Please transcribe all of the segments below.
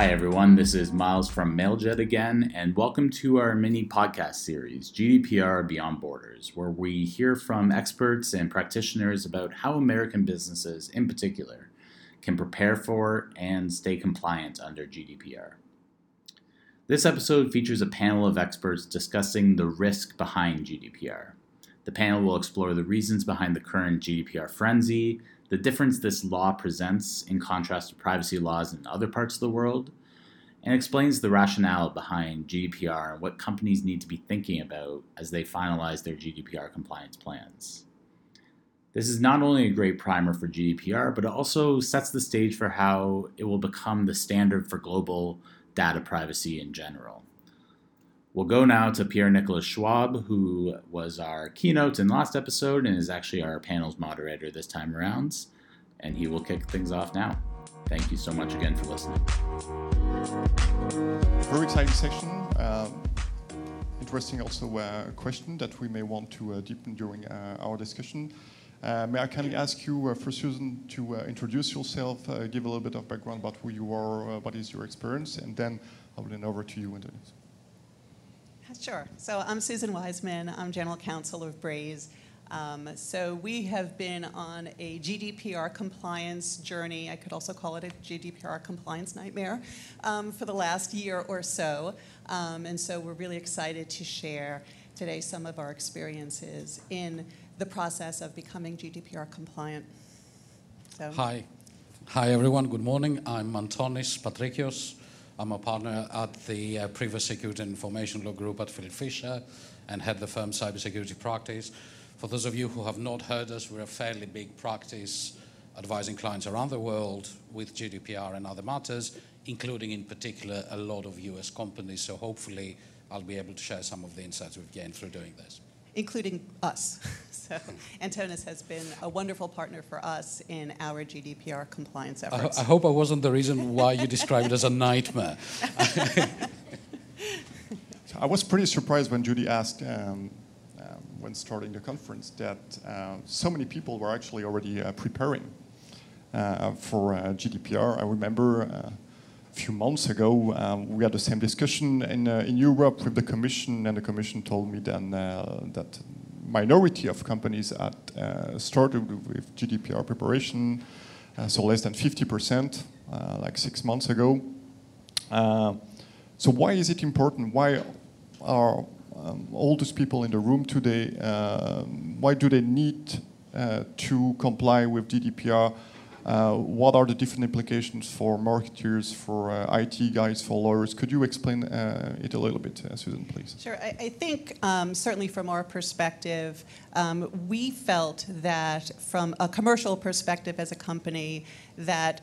Hi, everyone. This is Miles from Mailjet again, and welcome to our mini podcast series, GDPR Beyond Borders, where we hear from experts and practitioners about how American businesses, in particular, can prepare for and stay compliant under GDPR. This episode features a panel of experts discussing the risk behind GDPR. The panel will explore the reasons behind the current GDPR frenzy, the difference this law presents in contrast to privacy laws in other parts of the world, and explains the rationale behind GDPR and what companies need to be thinking about as they finalize their GDPR compliance plans. This is not only a great primer for GDPR, but it also sets the stage for how it will become the standard for global data privacy in general. We'll go now to Pierre Nicolas Schwab, who was our keynote in last episode and is actually our panel's moderator this time around, and he will kick things off now. Thank you so much again for listening. Very exciting session. Um, interesting also uh, question that we may want to uh, deepen during uh, our discussion. Uh, may I kindly ask you, uh, for Susan, to introduce yourself, give a little bit of background about who you are, what is your experience, and then I will hand over to you, Antonis. Sure. So I'm Susan Wiseman. I'm General Counsel of Braze. Um, so we have been on a GDPR compliance journey. I could also call it a GDPR compliance nightmare um, for the last year or so. Um, and so we're really excited to share today some of our experiences in the process of becoming GDPR compliant. So. Hi. Hi, everyone. Good morning. I'm Antonis Patrikios. I'm a partner at the uh, Privacy Security and Information Law Group at Fieldfisher and head the firm's cybersecurity practice. For those of you who have not heard us, we're a fairly big practice advising clients around the world with GDPR and other matters, including in particular a lot of US companies. So hopefully I'll be able to share some of the insights we've gained through doing this including us. so Antonis has been a wonderful partner for us in our GDPR compliance efforts. I, I hope I wasn't the reason why you described it as a nightmare. so I was pretty surprised when Judy asked um, uh, when starting the conference that uh, so many people were actually already uh, preparing uh, for uh, GDPR. I remember uh, a few months ago, um, we had the same discussion in, uh, in Europe with the Commission, and the Commission told me then uh, that minority of companies had uh, started with GDPR preparation, uh, so less than 50%, uh, like six months ago. Uh, so why is it important? Why are um, all those people in the room today, why do they need to comply with GDPR? Uh, what are the different implications for marketers, for uh, IT guys, for lawyers? Could you explain uh, it a little bit, uh, Susan, please? Sure. I, I think, um, certainly from our perspective, um, we felt that from a commercial perspective as a company, that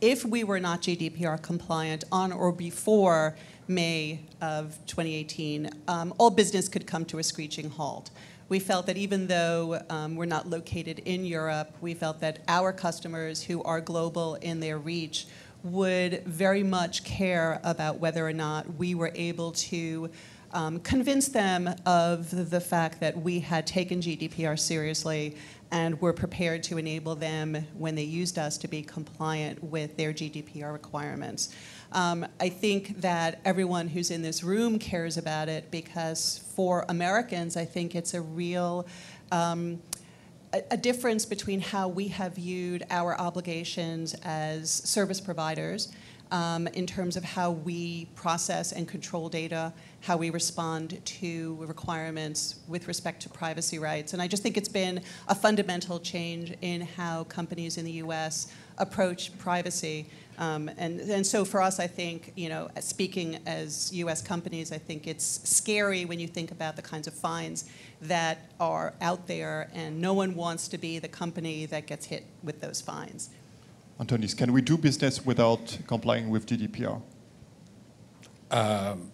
if we were not GDPR compliant on or before May of 2018, um, all business could come to a screeching halt we felt that even though um, we're not located in Europe, we felt that our customers who are global in their reach would very much care about whether or not we were able to um, convince them of the fact that we had taken GDPR seriously and were prepared to enable them when they used us to be compliant with their GDPR requirements. Um, I think that everyone who's in this room cares about it because for Americans, I think it's a real um, a, difference between how we have viewed our obligations as service providers um, in terms of how we process and control data, how we respond to requirements with respect to privacy rights. And I just think it's been a fundamental change in how companies in the US approach privacy. Um, and, and so for us, I think, you know, speaking as US companies, I think it's scary when you think about the kinds of fines that are out there, and no one wants to be the company that gets hit with those fines. Antonis, can we do business without complying with GDPR? Um,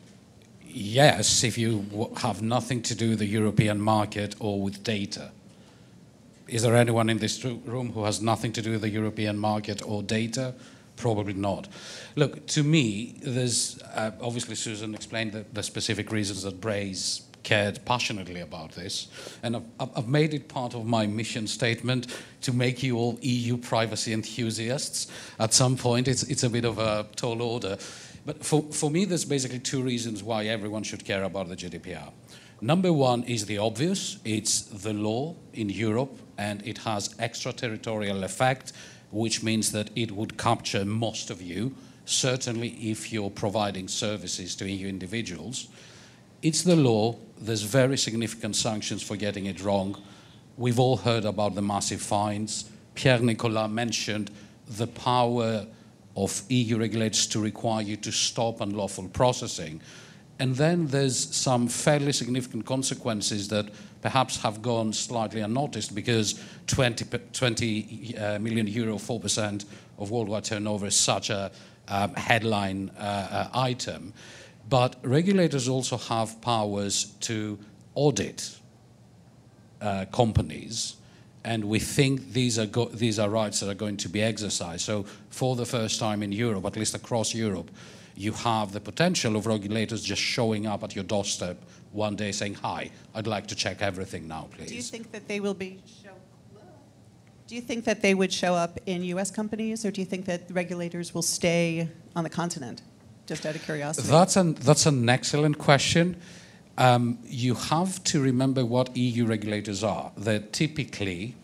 yes, if you have nothing to do with the European market or with data. Is there anyone in this room who has nothing to do with the European market or data? Probably not. Look, to me, there's uh, obviously Susan explained the, the, specific reasons that Braze cared passionately about this. And I've, I've, made it part of my mission statement to make you all EU privacy enthusiasts. At some point, it's, it's a bit of a tall order. But for, for me, there's basically two reasons why everyone should care about the GDPR. Number one is the obvious it's the law in Europe, and it has extraterritorial effect, which means that it would capture most of you, certainly if you're providing services to EU individuals. It's the law. There's very significant sanctions for getting it wrong. We've all heard about the massive fines. Pierre Nicolas mentioned the power of EU regulators to require you to stop unlawful processing. And then there's some fairly significant consequences that perhaps have gone slightly unnoticed because 20, 20 uh, million euro, 4% of worldwide turnover is such a um, headline uh, uh, item. But regulators also have powers to audit uh, companies, and we think these are, these are rights that are going to be exercised. So, for the first time in Europe, at least across Europe, you have the potential of regulators just showing up at your doorstep one day saying, Hi, I'd like to check everything now, please. Do you think that they will be show- Do you think that they would show up in US companies, or do you think that regulators will stay on the continent? just out of curiosity? That's an, that's an excellent question. Um, you have to remember what EU regulators are. They're typically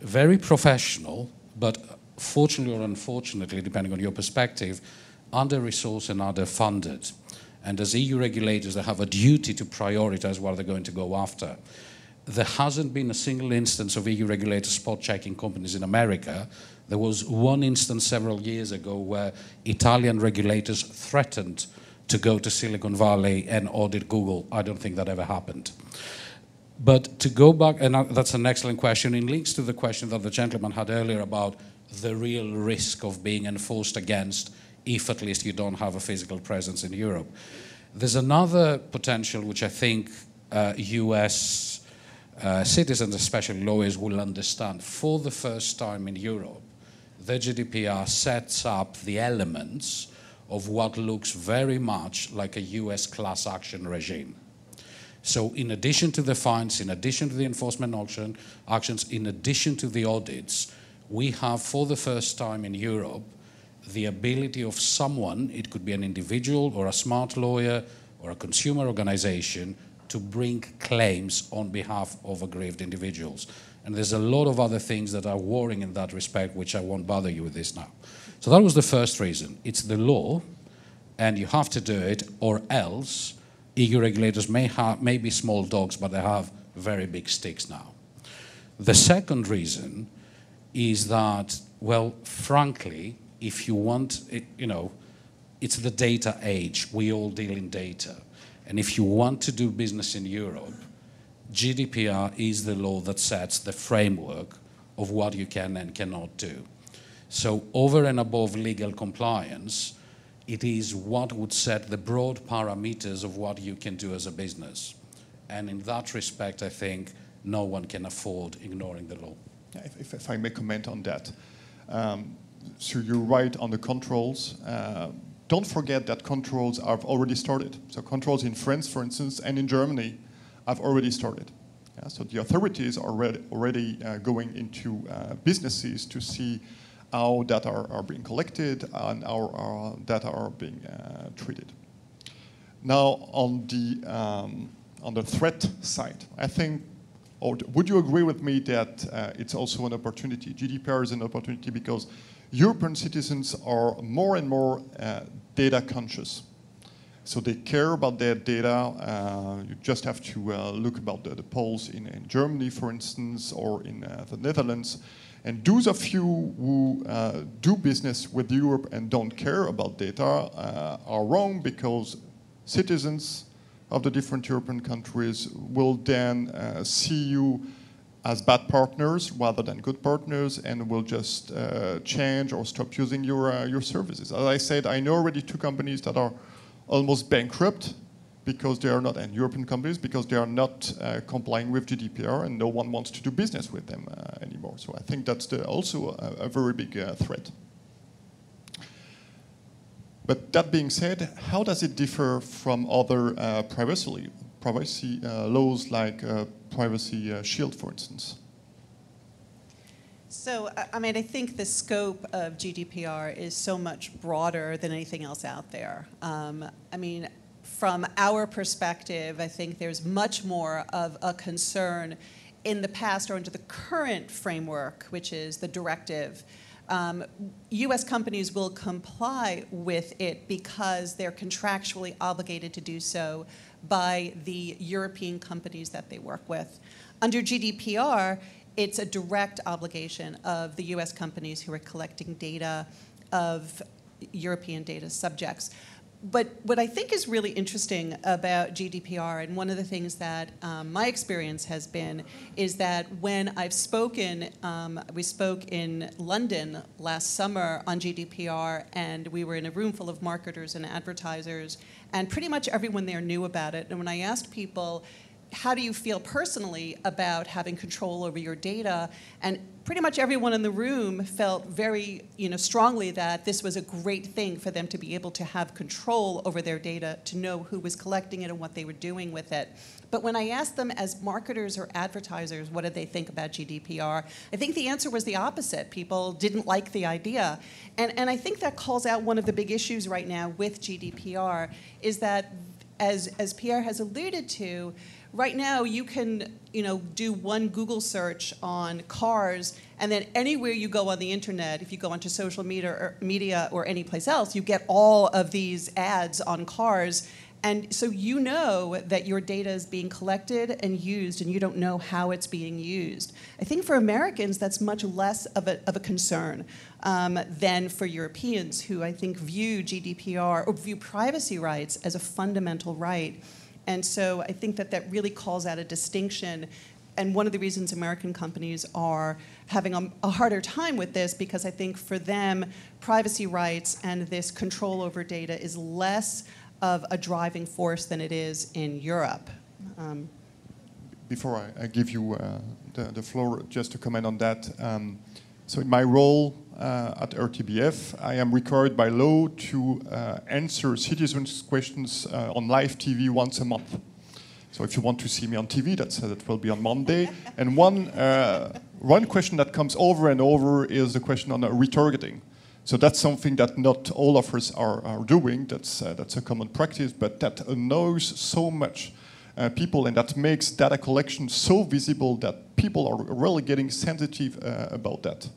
very professional, but fortunately or unfortunately, depending on your perspective, under resourced and under funded. And as EU regulators, they have a duty to prioritize what they're going to go after. There hasn't been a single instance of EU regulators spot checking companies in America there was one instance several years ago where Italian regulators threatened to go to Silicon Valley and audit Google. I don't think that ever happened. But to go back, and that's an excellent question, it links to the question that the gentleman had earlier about the real risk of being enforced against if at least you don't have a physical presence in Europe. There's another potential which I think uh, US uh, citizens, especially lawyers, will understand. For the first time in Europe, the GDPR sets up the elements of what looks very much like a US class action regime. So, in addition to the fines, in addition to the enforcement action, actions, in addition to the audits, we have for the first time in Europe the ability of someone, it could be an individual or a smart lawyer or a consumer organization, to bring claims on behalf of aggrieved individuals. And there's a lot of other things that are worrying in that respect, which I won't bother you with this now. So that was the first reason. It's the law, and you have to do it, or else EU regulators may, have, may be small dogs, but they have very big sticks now. The second reason is that, well, frankly, if you want, it, you know, it's the data age. We all deal in data. And if you want to do business in Europe, GDPR is the law that sets the framework of what you can and cannot do. So, over and above legal compliance, it is what would set the broad parameters of what you can do as a business. And in that respect, I think no one can afford ignoring the law. If, if, I may comment on that. Um, so you're right on the controls. Uh, don't forget that controls have already started. So controls in France, for instance, and in Germany have already started. Yeah, so the authorities are already, uh, going into uh, businesses to see how data are, are being collected and how our data are being uh, treated. Now, on the, um, on the threat side, I think, or would you agree with me that uh, it's also an opportunity? GDPR is an opportunity because European citizens are more and more uh, data conscious. So they care about their data. Uh, you just have to uh, look about the, the polls in, in, Germany, for instance, or in uh, the Netherlands. And those of you who uh, do business with Europe and don't care about data uh, are wrong because citizens of the different European countries will then see you as bad partners rather than good partners and will just change or stop using your, your services. As I said, I know already two companies that are almost bankrupt because they are not, and European companies, because they are not uh, complying with GDPR and no one wants to do business with them uh, anymore. So I think that's the, also a, a, very big uh, threat. But that being said, how does it differ from other uh, privacy, privacy laws like Privacy Shield, for instance? So, I mean, I think the scope of GDPR is so much broader than anything else out there. Um, I mean, from our perspective, I think there's much more of a concern in the past or under the current framework, which is the directive. Um, US companies will comply with it because they're contractually obligated to do so by the European companies that they work with. Under GDPR, it's a direct obligation of the US companies who are collecting data of European data subjects. But what I think is really interesting about GDPR, and one of the things that um, my experience has been, is that when I've spoken, um, we spoke in London last summer on GDPR, and we were in a room full of marketers and advertisers, and pretty much everyone there knew about it. And when I asked people, how do you feel personally about having control over your data? And pretty much everyone in the room felt very you know, strongly that this was a great thing for them to be able to have control over their data, to know who was collecting it and what they were doing with it. But when I asked them as marketers or advertisers, what did they think about GDPR? I think the answer was the opposite. People didn't like the idea. And, and I think that calls out one of the big issues right now with GDPR is that, as, as Pierre has alluded to, right now you can you know do one google search on cars and then anywhere you go on the internet if you go onto social media or media or any place else you get all of these ads on cars. And so you know that your data is being collected and used and you don't know how it's being used. I think for americans that's much less of a, of a concern um, than for europeans who i think view gdpr or view privacy rights as a fundamental right and so I think that that really calls out a distinction. And one of the reasons American companies are having a, a harder time with this, because I think for them, privacy rights and this control over data is less of a driving force than it is in Europe. Um, Before I, I, give you uh, the, the floor, just to comment on that. Um, so in my role uh, at RTBF, I am required by law to uh, answer citizens' questions uh, on live TV once a month. So if you want to see me on TV, that's, that will be on Monday. and one, uh, one question that comes over and over is the question on retargeting. So that's something that not all of us are, are doing. That's, uh, that's a common practice, but that annoys so much uh, people and that makes data collection so visible that people are really getting sensitive uh, about that.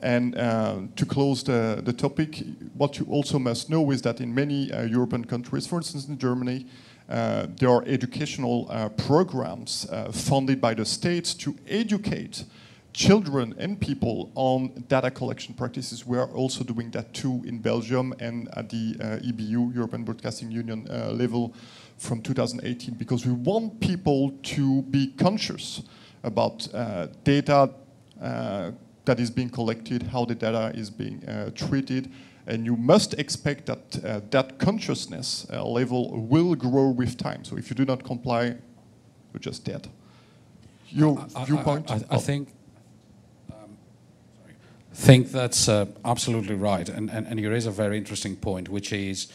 And uh, to close the, the topic, what you also must know is that in many uh, European countries, for instance in Germany, uh, there are educational uh, programs funded by the states to educate children and people on data collection practices. We are also doing that too in Belgium and at the uh, EBU, European Broadcasting Union level from 2018, because we want people to be conscious about data that is being collected, how the data is being uh, treated, and you must expect that uh, that consciousness uh, level will grow with time. So if you do not comply, you're just dead. Your I, viewpoint? I, I, I think think that's uh, absolutely right. And, and, and you raise a very interesting point, which is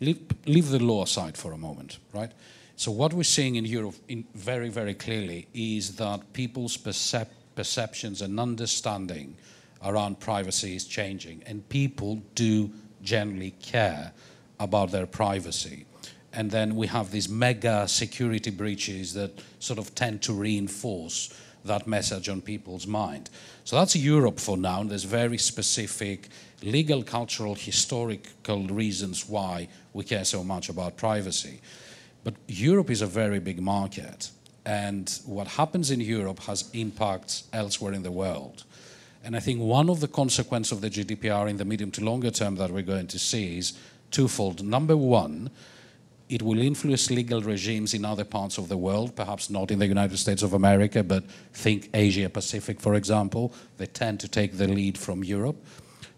leave, leave the law aside for a moment, right? So what we're seeing in Europe in very, very clearly is that people's percep perceptions and understanding around privacy is changing, and people do generally care about their privacy. And then we have these mega security breaches that sort of tend to reinforce that message on people's mind. So that's Europe for now, and there's very specific legal, cultural, historical reasons why we care so much about privacy. But Europe is a very big market. And what happens in Europe has impacts elsewhere in the world. And I think one of the consequences of the GDPR in the medium to longer term that we're going to see is twofold. Number one, it will influence legal regimes in other parts of the world, perhaps not in the United States of America, but think Asia Pacific, for example. They tend to take the lead from Europe.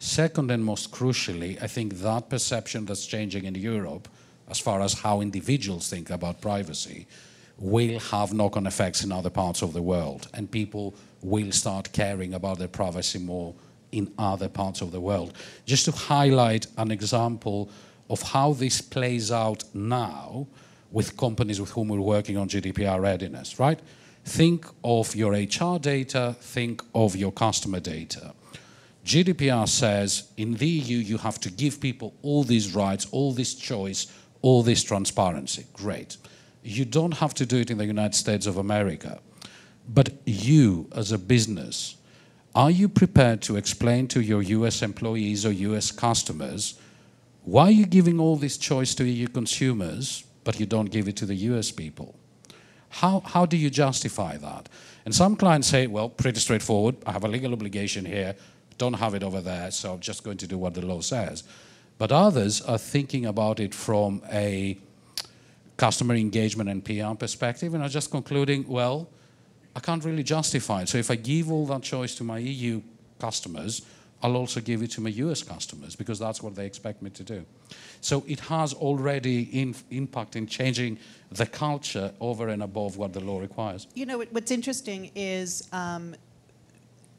Second, and most crucially, I think that perception that's changing in Europe, as far as how individuals think about privacy, will have knock-on effects in other parts of the world, and people will start caring about their privacy more in other parts of the world. Just to highlight an example of how this plays out now, with companies with whom we're working on GDPR readiness, right? Think of your HR data, think of your customer data. GDPR says in the EU you have to give people all these rights, all this choice, all this transparency. Great. You don't have to do it in the United States of America. But you, as a business, are you prepared to explain to your US employees or US customers why are you giving all this choice to EU consumers, but you don't give it to the US people? How, how do you justify that? And some clients say, well, pretty straightforward. I have a legal obligation here, don't have it over there, so I'm just going to do what the law says. But others are thinking about it from a customer engagement and PR perspective and are just concluding, well, I can't really justify it. So if I give all that choice to my EU customers, I'll also give it to my US customers because that's what they expect me to do. So it has already in, impact in changing the culture over and above what the law requires. You know, what's interesting is um,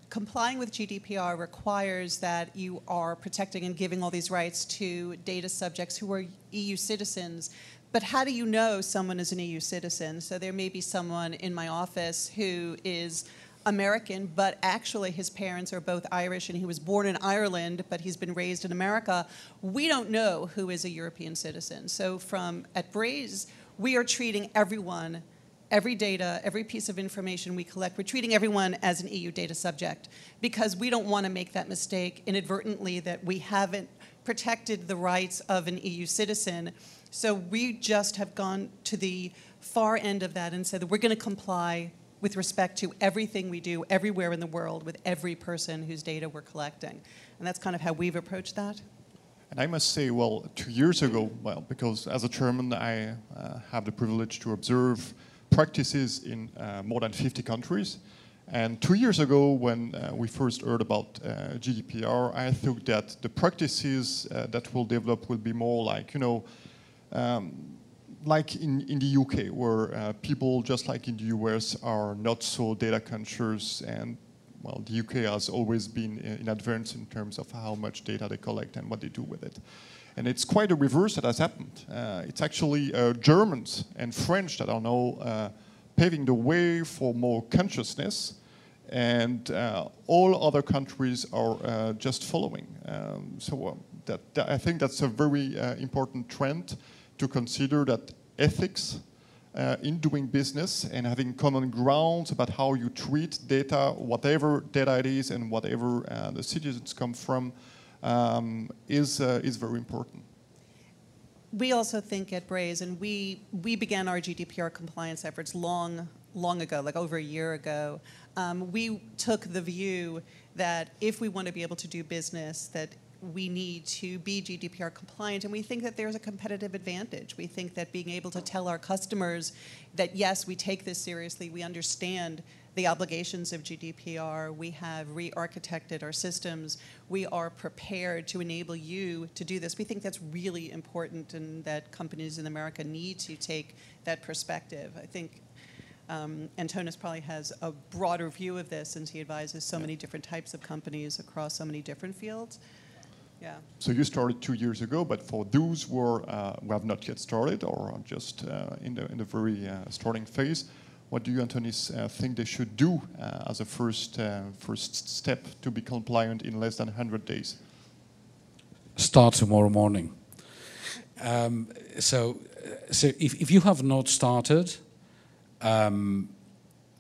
complying with GDPR requires that you are protecting and giving all these rights to data subjects who are EU citizens. But how do you know someone is an EU citizen? So there may be someone in my office who is American, but actually his parents are both Irish and he was born in Ireland, but he's been raised in America. We don't know who is a European citizen. So from at Braze, we are treating everyone, every data, every piece of information we collect, we're treating everyone as an EU data subject because we don't want to make that mistake inadvertently that we haven't protected the rights of an EU citizen. So we just have gone to the far end of that and said that we're going to comply with respect to everything we do everywhere in the world with every person whose data we're collecting. And that's kind of how we've approached that. And I must say, well, two years ago, well, because as a German, I uh, have the privilege to observe practices in uh, more than 50 countries. And two years ago, when uh, we first heard about uh, GDPR, I thought that the practices uh, that will develop will be more like, you know, um, like in, in the UK, where uh, people, just like in the US, are not so data conscious and well, the UK has always been in advance in terms of how much data they collect and what they do with it. And it's quite a reverse that has happened. Uh, it's actually uh, Germans and French that are now uh, paving the way for more consciousness, and uh, all other countries are uh, just following. Um, so um, that, that, I think that's a very important trend to consider that ethics uh, in doing business and having common grounds about how you treat data, whatever data it is and whatever uh, the citizens come from, um, is, uh, is very important. We also think at Braze, and we, we began our GDPR compliance efforts long, long ago, like over a year ago. Um, we took the view that if we want to be able to do business, that we need to be GDPR compliant, and we think that there's a competitive advantage. We think that being able to tell our customers that yes, we take this seriously, we understand the obligations of GDPR, we have re architected our systems, we are prepared to enable you to do this. We think that's really important and that companies in America need to take that perspective. I think um, Antonis probably has a broader view of this since he advises so many different types of companies across so many different fields. Yeah. So you started two years ago, but for those who, are, uh, who have not yet started or are just uh, in, the, in the very uh, starting phase, what do you, Antonis, uh, think they should do uh, as a first, uh, first step to be compliant in less than 100 days? Start tomorrow morning. Um, so, so if, if you have not started, um,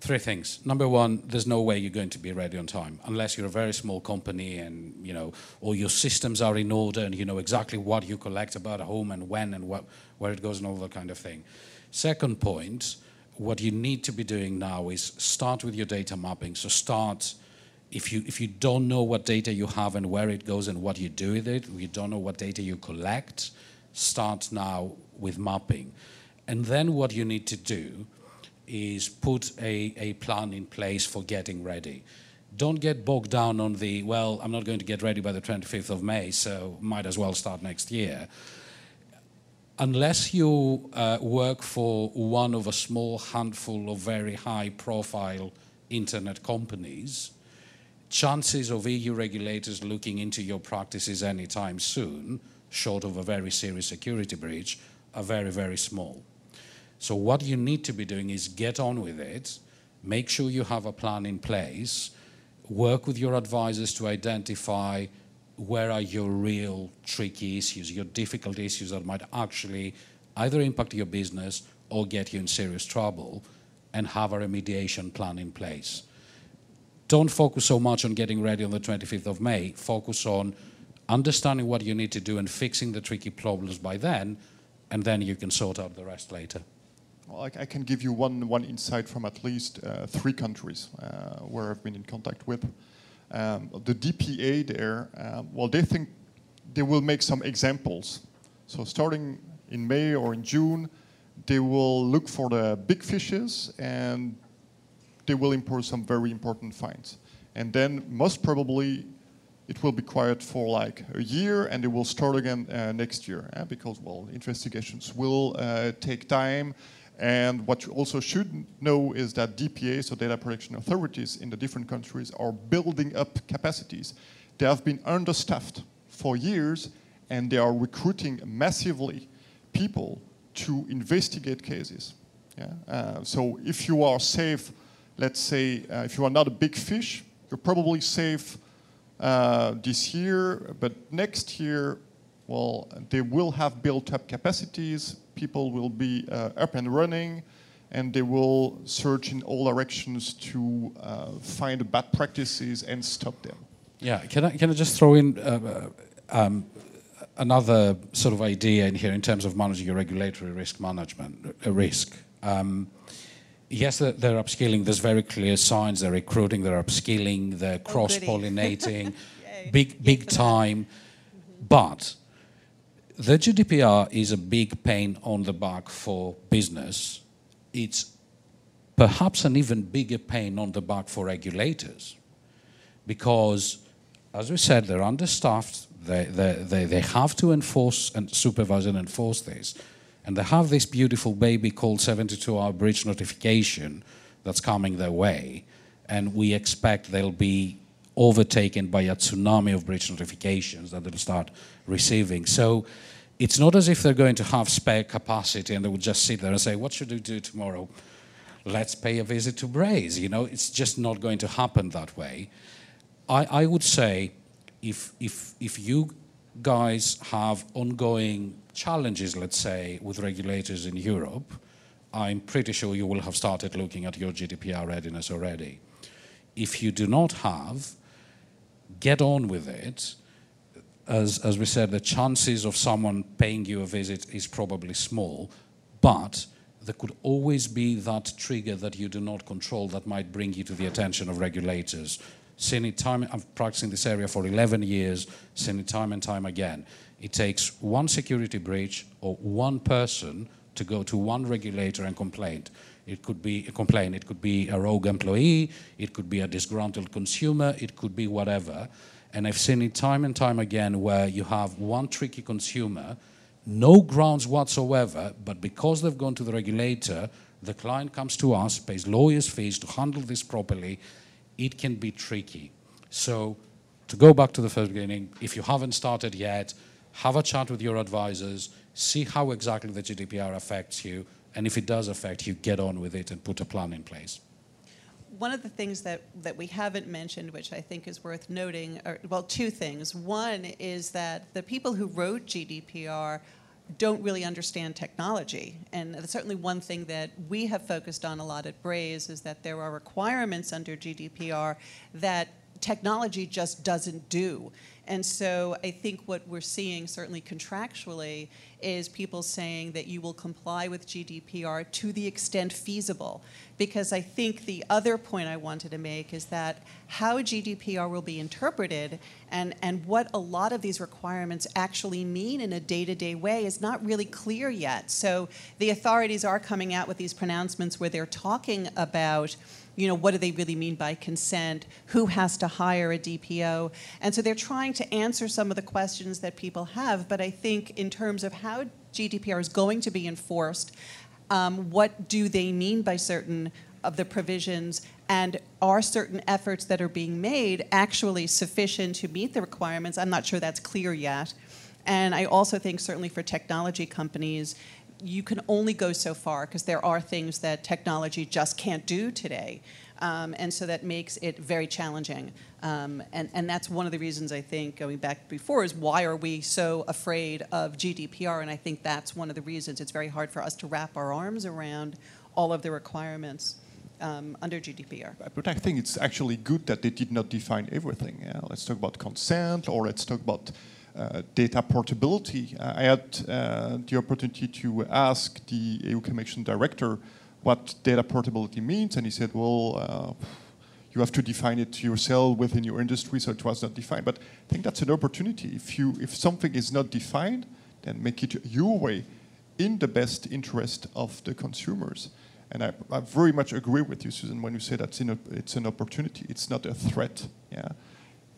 Three things. Number one, there's no way you're going to be ready on time unless you're a very small company and you know all your systems are in order and you know exactly what you collect about a home and when and what, where it goes and all that kind of thing. Second point, what you need to be doing now is start with your data mapping. So start if you if you don't know what data you have and where it goes and what you do with it, you don't know what data you collect, start now with mapping. And then what you need to do is put a, a plan in place for getting ready. Don't get bogged down on the, well, I'm not going to get ready by the 25th of May, so might as well start next year. Unless you uh, work for one of a small handful of very high profile internet companies, chances of EU regulators looking into your practices anytime soon, short of a very serious security breach, are very, very small. So what you need to be doing is get on with it, make sure you have a plan in place, work with your advisors to identify where are your real tricky issues, your difficult issues that might actually either impact your business or get you in serious trouble, and have a remediation plan in place. Don't focus so much on getting ready on the 25th of May. Focus on understanding what you need to do and fixing the tricky problems by then, and then you can sort out the rest later. Well, I, I can give you one, one insight from at least uh, three countries uh, where I've been in contact with. Um, the DPA there, uh, well, they think they will make some examples. So starting in May or in June, they will look for the big fishes and they will impose some very important fines. And then most probably it will be quiet for like a year and it will start again uh, next year eh? because, well, investigations will uh, take time. And what you also should know is that DPA, so data protection authorities in the different countries, are building up capacities. They have been understaffed for years and they are recruiting massively people to investigate cases. Yeah? Uh, so if you are safe, let's say, uh, if you are not a big fish, you're probably safe uh, this year, but next year, well, they will have built up capacities, people will be uh, up and running, and they will search in all directions to uh, find bad practices and stop them. Yeah, can I, can I just throw in uh, um, another sort of idea in here in terms of managing your regulatory risk management, uh, risk? Um, yes, they're, they're, upskilling. There's very clear signs. They're recruiting. They're upskilling. They're oh, cross-pollinating, big big time. Mm-hmm. But the GDPR is a big pain on the back for business. It's perhaps an even bigger pain on the back for regulators because, as we said, they're understaffed. They, they, they, they have to enforce and supervise and enforce this. And they have this beautiful baby called 72 hour breach notification that's coming their way. And we expect they'll be overtaken by a tsunami of breach notifications that they'll start receiving. So it's not as if they're going to have spare capacity and they will just sit there and say, What should we do tomorrow? Let's pay a visit to Braze. You know, it's just not going to happen that way. I, I would say if, if, if you guys have ongoing challenges, let's say, with regulators in Europe, I'm pretty sure you will have started looking at your GDPR readiness already. If you do not have, get on with it. As, as we said, the chances of someone paying you a visit is probably small, but there could always be that trigger that you do not control that might bring you to the attention of regulators. Seen it time, I'm practicing this area for 11 years, seen it time and time again. It takes one security breach or one person to go to one regulator and complain. It could be a complaint, it could be a rogue employee, it could be a disgruntled consumer, it could be whatever. And I've seen it time and time again where you have one tricky consumer, no grounds whatsoever, but because they've gone to the regulator, the client comes to us, pays lawyers' fees to handle this properly. It can be tricky. So, to go back to the first beginning, if you haven't started yet, have a chat with your advisors, see how exactly the GDPR affects you, and if it does affect you, get on with it and put a plan in place. One of the things that, that we haven't mentioned, which I think is worth noting, are, well, two things. One is that the people who wrote GDPR don't really understand technology. And certainly one thing that we have focused on a lot at Braze is that there are requirements under GDPR that technology just doesn't do. And so I think what we're seeing, certainly contractually, is people saying that you will comply with GDPR to the extent feasible. Because I think the other point I wanted to make is that how GDPR will be interpreted and, and what a lot of these requirements actually mean in a day to day way is not really clear yet. So the authorities are coming out with these pronouncements where they're talking about you know, what do they really mean by consent? Who has to hire a DPO? And so they're trying to answer some of the questions that people have. But I think in terms of how GDPR is going to be enforced, um, what do they mean by certain of the provisions? And are certain efforts that are being made actually sufficient to meet the requirements? I'm not sure that's clear yet. And I also think, certainly for technology companies, you can only go so far because there are things that technology just can't do today. Um, and so that makes it very challenging. Um, and, and that's one of the reasons I think, going back before, is why are we so afraid of GDPR? And I think that's one of the reasons it's very hard for us to wrap our arms around all of the requirements um, under GDPR. But I think it's actually good that they did not define everything. Yeah? Let's talk about consent, or let's talk about data portability. Uh, I had uh, the opportunity to ask the EU Commission director what data portability means, and he said, well, uh, you have to define it yourself within your industry, so it was not defined. But I think that's an opportunity. If, you, if something is not defined, then make it your way in the best interest of the consumers. And I, I very much agree with you, Susan, when you say that it's an opportunity. It's not a threat. Yeah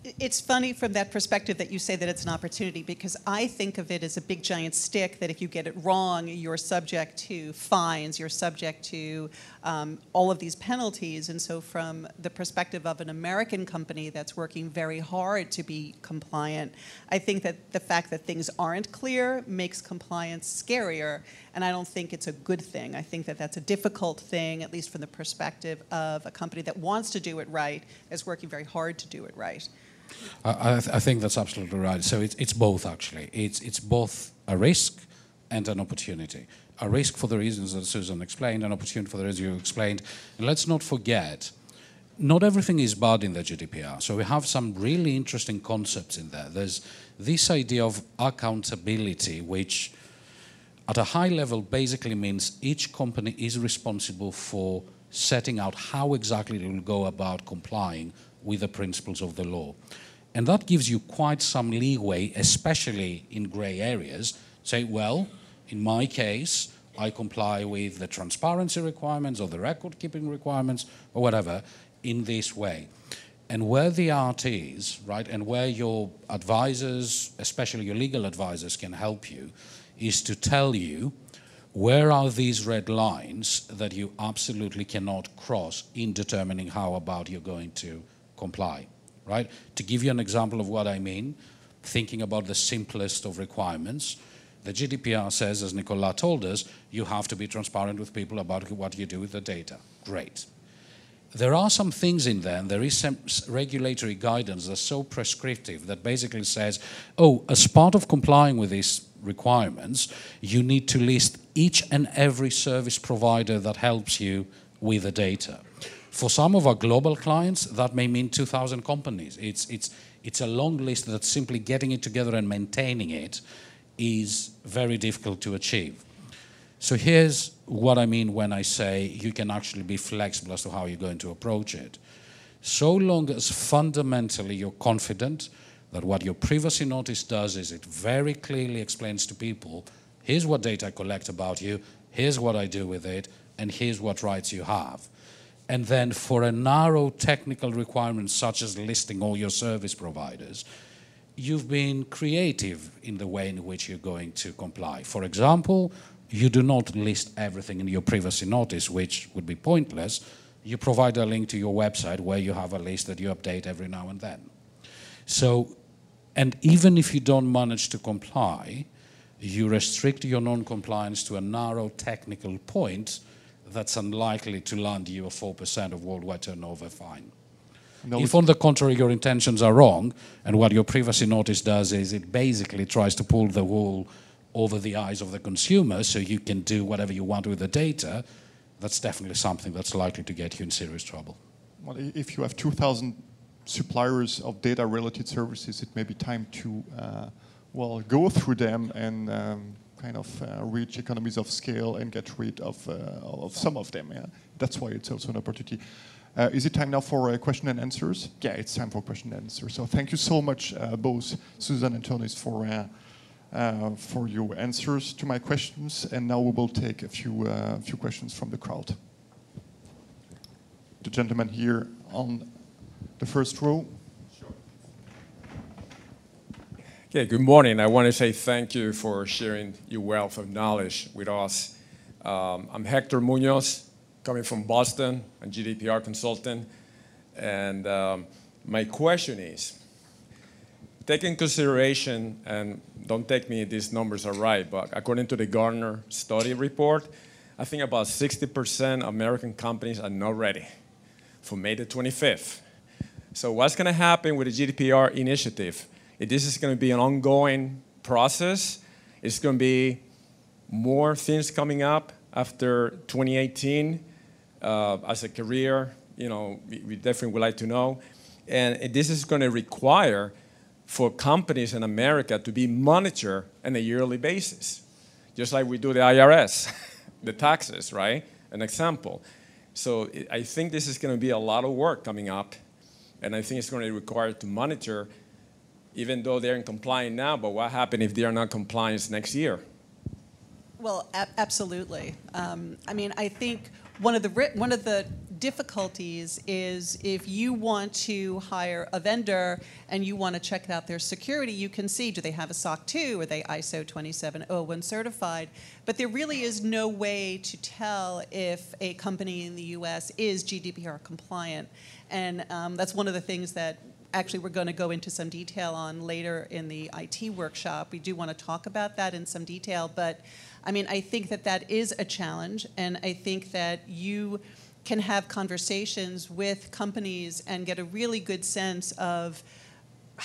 it's funny from that perspective that you say that it's an opportunity because I think of it as a big giant stick that if you get it wrong, you're subject to fines, you're subject to um, all of these penalties. And so, from the perspective of an American company that's working very hard to be compliant, I think that the fact that things aren't clear makes compliance scarier. And I don't think it's a good thing. I think that that's a difficult thing, at least from the perspective of a company that wants to do it right, is working very hard to do it right. I, I, think that's absolutely right. So it's, it's both, actually. It's, it's both a risk and an opportunity. A risk for the reasons that Susan explained, an opportunity for the reasons you explained. And let's not forget, not everything is bad in the GDPR. So we have some really interesting concepts in there. There's this idea of accountability, which at a high level basically means each company is responsible for setting out how exactly they will go about complying with the principles of the law. And that gives you quite some leeway, especially in gray areas. Say, well, in my case, I comply with the transparency requirements or the record keeping requirements or whatever in this way. And where the art is, right, and where your advisors, especially your legal advisors, can help you, is to tell you where are these red lines that you absolutely cannot cross in determining how about you're going to comply, right? To give you an example of what I mean, thinking about the simplest of requirements, the GDPR says, as Nicolas told us, you have to be transparent with people about what you do with the data. Great. There are some things in there, and there is some regulatory guidance that's so prescriptive that basically says, oh, as part of complying with these requirements, you need to list each and every service provider that helps you with the data. For some of our global clients, that may mean 2,000 companies. It's, it's, it's a long list that simply getting it together and maintaining it is very difficult to achieve. So here's what I mean when I say you can actually be flexible as to how you're going to approach it. So long as fundamentally you're confident that what your privacy notice does is it very clearly explains to people here's what data I collect about you, here's what I do with it, and here's what rights you have. And then for a narrow technical requirement such as listing all your service providers, you've been creative in the way in which you're going to comply. For example, you do not list everything in your privacy notice, which would be pointless. You provide a link to your website where you have a list that you update every now and then. So, and even if you don't manage to comply, you restrict your non compliance to a narrow technical point that's unlikely to land you a 4% of worldwide turnover fine. No, if, on the contrary, your intentions are wrong, and what your privacy notice does is it basically tries to pull the wool over the eyes of the consumer so you can do whatever you want with the data, that's definitely something that's likely to get you in serious trouble. Well, if you have 2,000 suppliers of data related services, it may be time to uh, well go through them and um, kind of uh, reach economies of scale and get rid of, uh, of some of them. Yeah? That's why it's also an opportunity. Uh, is it time now for uh, question and answers? Yeah, it's time for question and answers. So thank you so much, uh, both Susan and Tony, for uh, for your answers to my questions. And now we will take a few few questions from the crowd. The gentleman here on the first row. Okay, good morning. I want to say thank you for sharing your wealth of knowledge with us. Um, I'm Hector Munoz, coming from Boston. I'm GDPR consultant. And um, my question is, take in consideration, and don't take me these numbers are right, but according to the Gartner study report, I think about 60% of American companies are not ready for May the 25th. So what's going to happen with the GDPR initiative? This is going to be an ongoing process. It's going to be more things coming up after 2018 uh, as a career. You know, we, we definitely would like to know. And this is going to require for companies in America to be monitored on a yearly basis, just like we do the IRS, the taxes, right? An example. So I think this is going to be a lot of work coming up and I think it's going to require to monitor, even though they're in compliance now, but what happens if they are not compliant next year? Well, absolutely. Um, I mean, I think one of the one of the difficulties is if you want to hire a vendor and you want to check out their security, you can see do they have a SOC 2, are they ISO 27001 certified? But there really is no way to tell if a company in the US is GDPR compliant. And um, that's one of the things that actually we're going to go into some detail on later in the IT workshop. We do want to talk about that in some detail, but I mean, I think that that is a challenge, and I think that you can have conversations with companies and get a really good sense of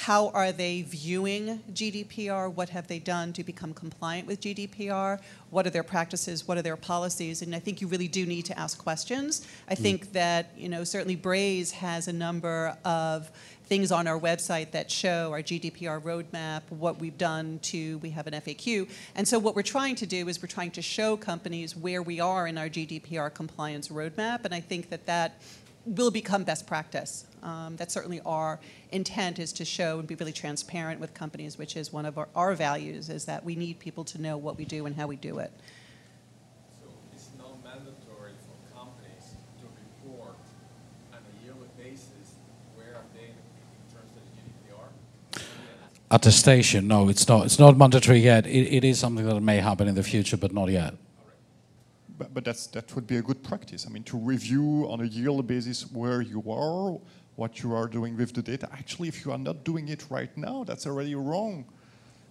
how are they viewing GDPR? What have they done to become compliant with GDPR? What are their practices? What are their policies? And I think you really do need to ask questions. I mm. think that, you know, certainly Braze has a number of things on our website that show our GDPR roadmap, what we've done to, we have an FAQ. And so what we're trying to do is we're trying to show companies where we are in our GDPR compliance roadmap. And I think that that will become best practice. Um, that's certainly our intent is to show and be really transparent with companies, which is one of our, our values, is that we need people to know what we do and how we do it. So it's not mandatory for companies to report on a yearly basis where are they in terms of GDPR? Attestation, no, it's not. It's not mandatory yet. It, it is something that may happen in the future, but not yet but, but that's, that would be a good practice. I mean, to review on a yearly basis where you are, what you are doing with the data. Actually, if you are not doing it right now, that's already wrong.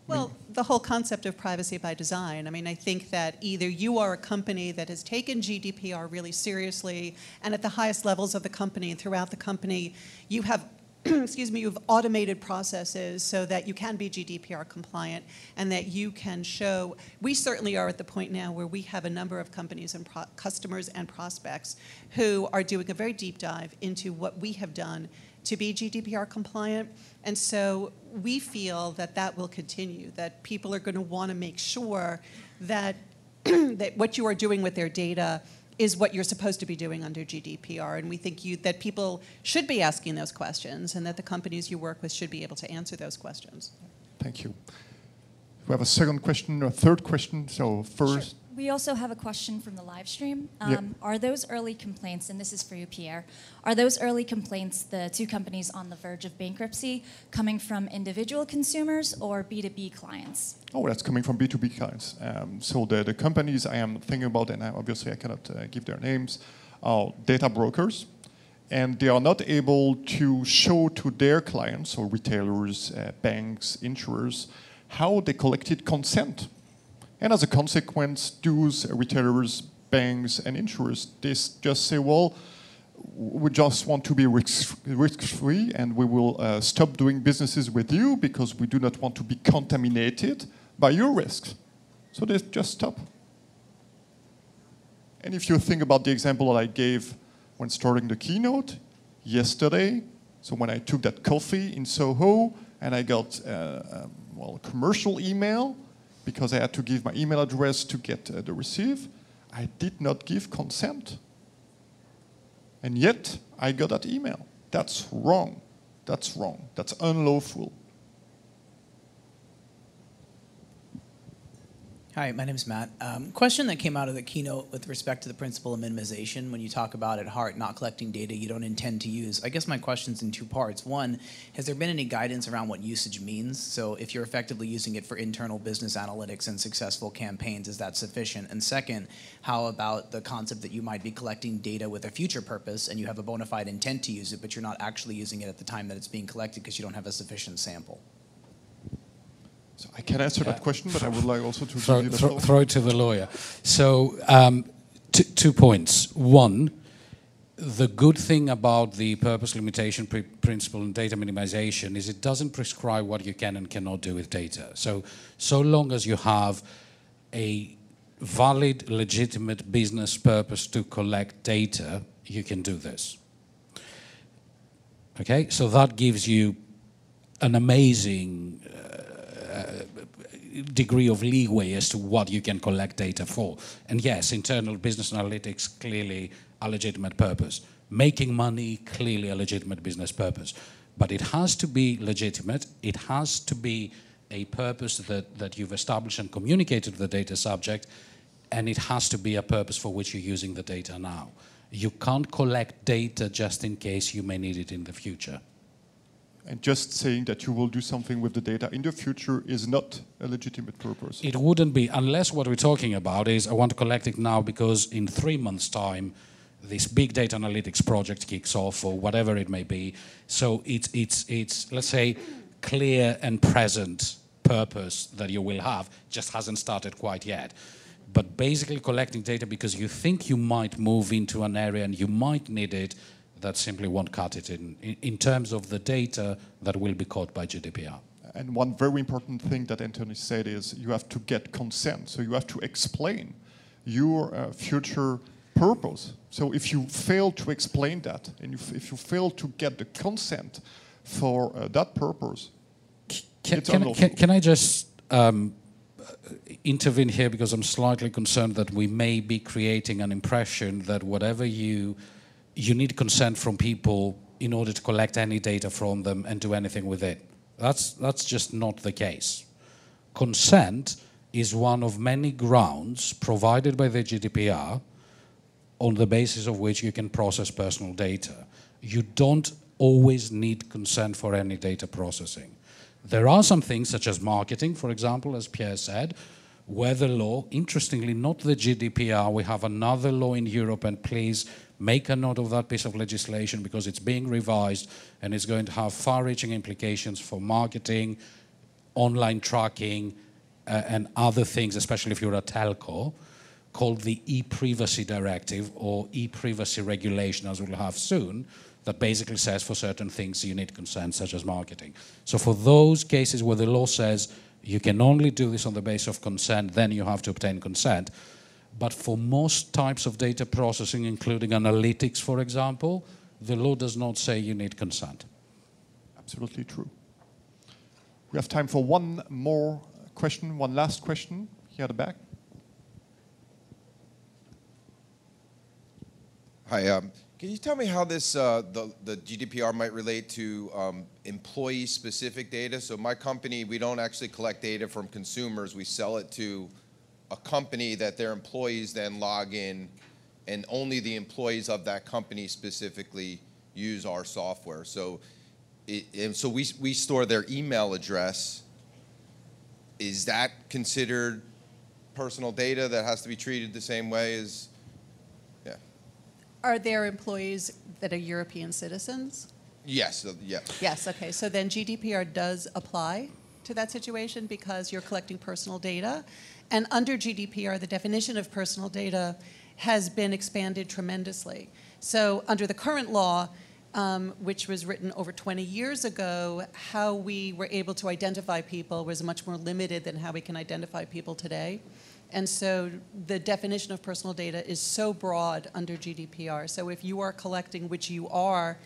Well, the whole concept of privacy by design. I mean, I think that either you are a company that has taken GDPR really seriously, and at the highest levels of the company and throughout the company, you have excuse me, you've automated processes so that you can be GDPR compliant and that you can show. We certainly are at the point now where we have a number of companies and customers and prospects who are doing a very deep dive into what we have done to be GDPR compliant. And so we feel that that will continue, that people are going to want to make sure that, that what you are doing with their data is what you're supposed to be doing under GDPR. And we think you, that people should be asking those questions and that the companies you work with should be able to answer those questions. Thank you. We have a second question, or a third question. So first. We also have a question from the live stream. Um, yep. Are those early complaints, and this is for you, Pierre, are those early complaints, the two companies on the verge of bankruptcy, coming from individual consumers or B2B clients? Oh, that's coming from B2B clients. Um, so the, the companies I am thinking about, and obviously I cannot uh, give their names, are data brokers. And they are not able to show to their clients, or retailers, uh, banks, insurers, how they collected consent and as a consequence, those retailers, banks, and insurers, they just say, well, we just want to be risk-free and we will uh, stop doing businesses with you because we do not want to be contaminated by your risks. So they just stop. And if you think about the example that I gave when starting the keynote yesterday, so when I took that coffee in Soho and I got uh, um, well, a commercial email because I had to give my email address to get uh, the receive. I did not give consent. And yet, I got that email. That's wrong. That's wrong. That's unlawful. Hi, my name is Matt. Um, question that came out of the keynote with respect to the principle of minimization. When you talk about at heart not collecting data you don't intend to use, I guess my question's in two parts. One, has there been any guidance around what usage means? So if you're effectively using it for internal business analytics and successful campaigns, is that sufficient? And second, how about the concept that you might be collecting data with a future purpose and you have a bona fide intent to use it, but you're not actually using it at the time that it's being collected because you don't have a sufficient sample? So I can answer yeah. that question, but I would like also to throw, throw, throw, it to the lawyer. So um, two points. One, the good thing about the purpose limitation pr principle and data minimization is it doesn't prescribe what you can and cannot do with data. So, so long as you have a valid, legitimate business purpose to collect data, you can do this. Okay, so that gives you an amazing degree of leeway as to what you can collect data for. And yes, internal business analytics clearly a legitimate purpose. Making money clearly a legitimate business purpose. But it has to be legitimate. It has to be a purpose that, that you've established and communicated to the data subject, and it has to be a purpose for which you're using the data now. You can't collect data just in case you may need it in the future. And just saying that you will do something with the data in the future is not a legitimate purpose. It wouldn't be, unless what we're talking about is I want to collect it now because in three months' time, this big data analytics project kicks off or whatever it may be. So it's, it's, it's let's say, clear and present purpose that you will have, just hasn't started quite yet. But basically collecting data because you think you might move into an area and you might need it that simply won't cut it in, in terms of the data that will be caught by GDPR. And one very important thing that Anthony said is you have to get consent. So you have to explain your uh, future purpose. So if you fail to explain that, and if, if you fail to get the consent for uh, that purpose, can, can, can, can, I just um, intervene here because I'm slightly concerned that we may be creating an impression that whatever you you need consent from people in order to collect any data from them and do anything with it. That's, that's just not the case. Consent is one of many grounds provided by the GDPR on the basis of which you can process personal data. You don't always need consent for any data processing. There are some things, such as marketing, for example, as Pierre said, where the law, interestingly, not the GDPR, we have another law in Europe, and please make a note of that piece of legislation because it's being revised and it's going to have far-reaching implications for marketing, online tracking, uh, and other things, especially if you're a telco, called the e-privacy directive or e-privacy regulation, as we'll have soon, that basically says for certain things you need consent, such as marketing. So for those cases where the law says you can only do this on the basis of consent, then you have to obtain consent. But for most types of data processing, including analytics, for example, the law does not say you need consent. Absolutely true. We have time for one more question, one last question here at the back. Hi, um, can you tell me how this uh, the, the GDPR might relate to um, employee-specific data? So my company, we don't actually collect data from consumers. We sell it to a company that their employees then log in and only the employees of that company specifically use our software. So, it, and so we, we store their email address. Is that considered personal data that has to be treated the same way as, yeah? Are there employees that are European citizens? Yes, uh, yeah. Yes, okay. So then GDPR does apply to that situation because you're collecting personal data. And under GDPR, the definition of personal data has been expanded tremendously. So under the current law, um, which was written over 20 years ago, how we were able to identify people was much more limited than how we can identify people today. And so the definition of personal data is so broad under GDPR. So if you are collecting, which you are,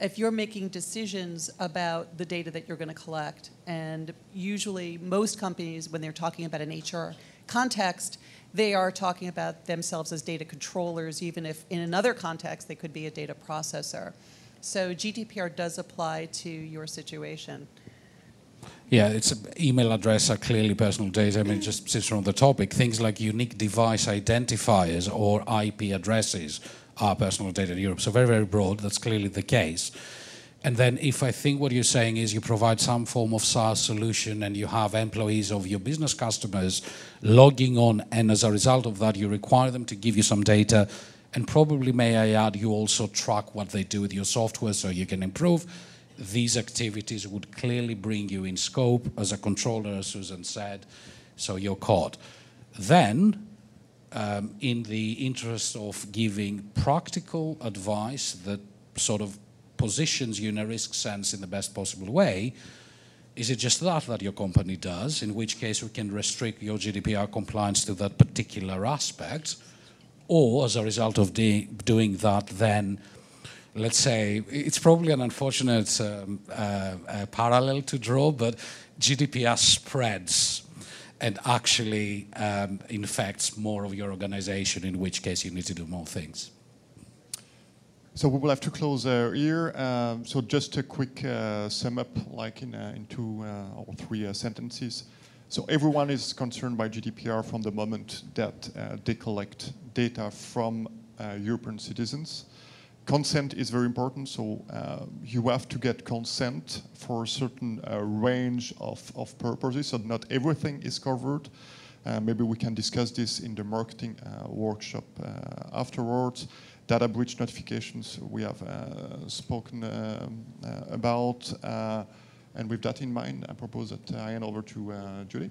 if you're making decisions about the data that you're going to collect, and usually most companies, when they're talking about an HR context, they are talking about themselves as data controllers, even if in another context they could be a data processor. So GDPR does apply to your situation. Yeah, it's email address are clearly personal data. I mean, just we're on the topic, things like unique device identifiers or IP addresses are personal data in Europe. So very, very broad. That's clearly the case. And then if I think what you're saying is you provide some form of SaaS solution and you have employees of your business customers logging on, and as a result of that, you require them to give you some data, and probably, may I add, you also track what they do with your software so you can improve, these activities would clearly bring you in scope as a controller, as Susan said, so you're caught. Then, um, in the interest of giving practical advice that sort of positions you in a risk sense in the best possible way, is it just that that your company does, in which case we can restrict your GDPR compliance to that particular aspect? Or as a result of de- doing that, then let's say it's probably an unfortunate um, uh, uh, parallel to draw, but GDPR spreads and actually um, infects more of your organization, in which case you need to do more things. So we will have to close uh, here. Um, so just a quick uh, sum up, like in, uh, in two uh, or three sentences. So everyone is concerned by GDPR from the moment that they collect data from European citizens. Consent is very important, so uh, you have to get consent for a certain uh, range of, of purposes, so not everything is covered. Uh, maybe we can discuss this in the marketing workshop afterwards data breach notifications we have uh, spoken uh, uh, about. and with that in mind, I propose that I hand over to Julie.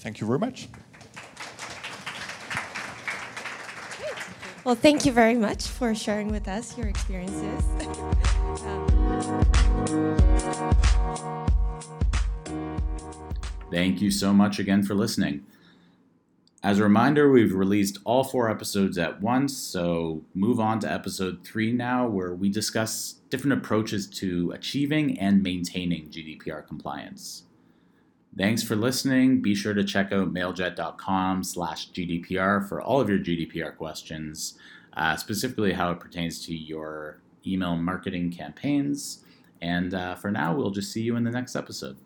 Thank you very much. Well, thank you very much for sharing with us your experiences. Um, thank you so much again for listening. As a reminder, we've released all four episodes at once, so move on to episode three now, where we discuss different approaches to achieving and maintaining GDPR compliance. Thanks for listening. Be sure to check out mailjet.com slash GDPR for all of your GDPR questions, uh, specifically how it pertains to your email marketing campaigns. And uh, for now, we'll just see you in the next episode.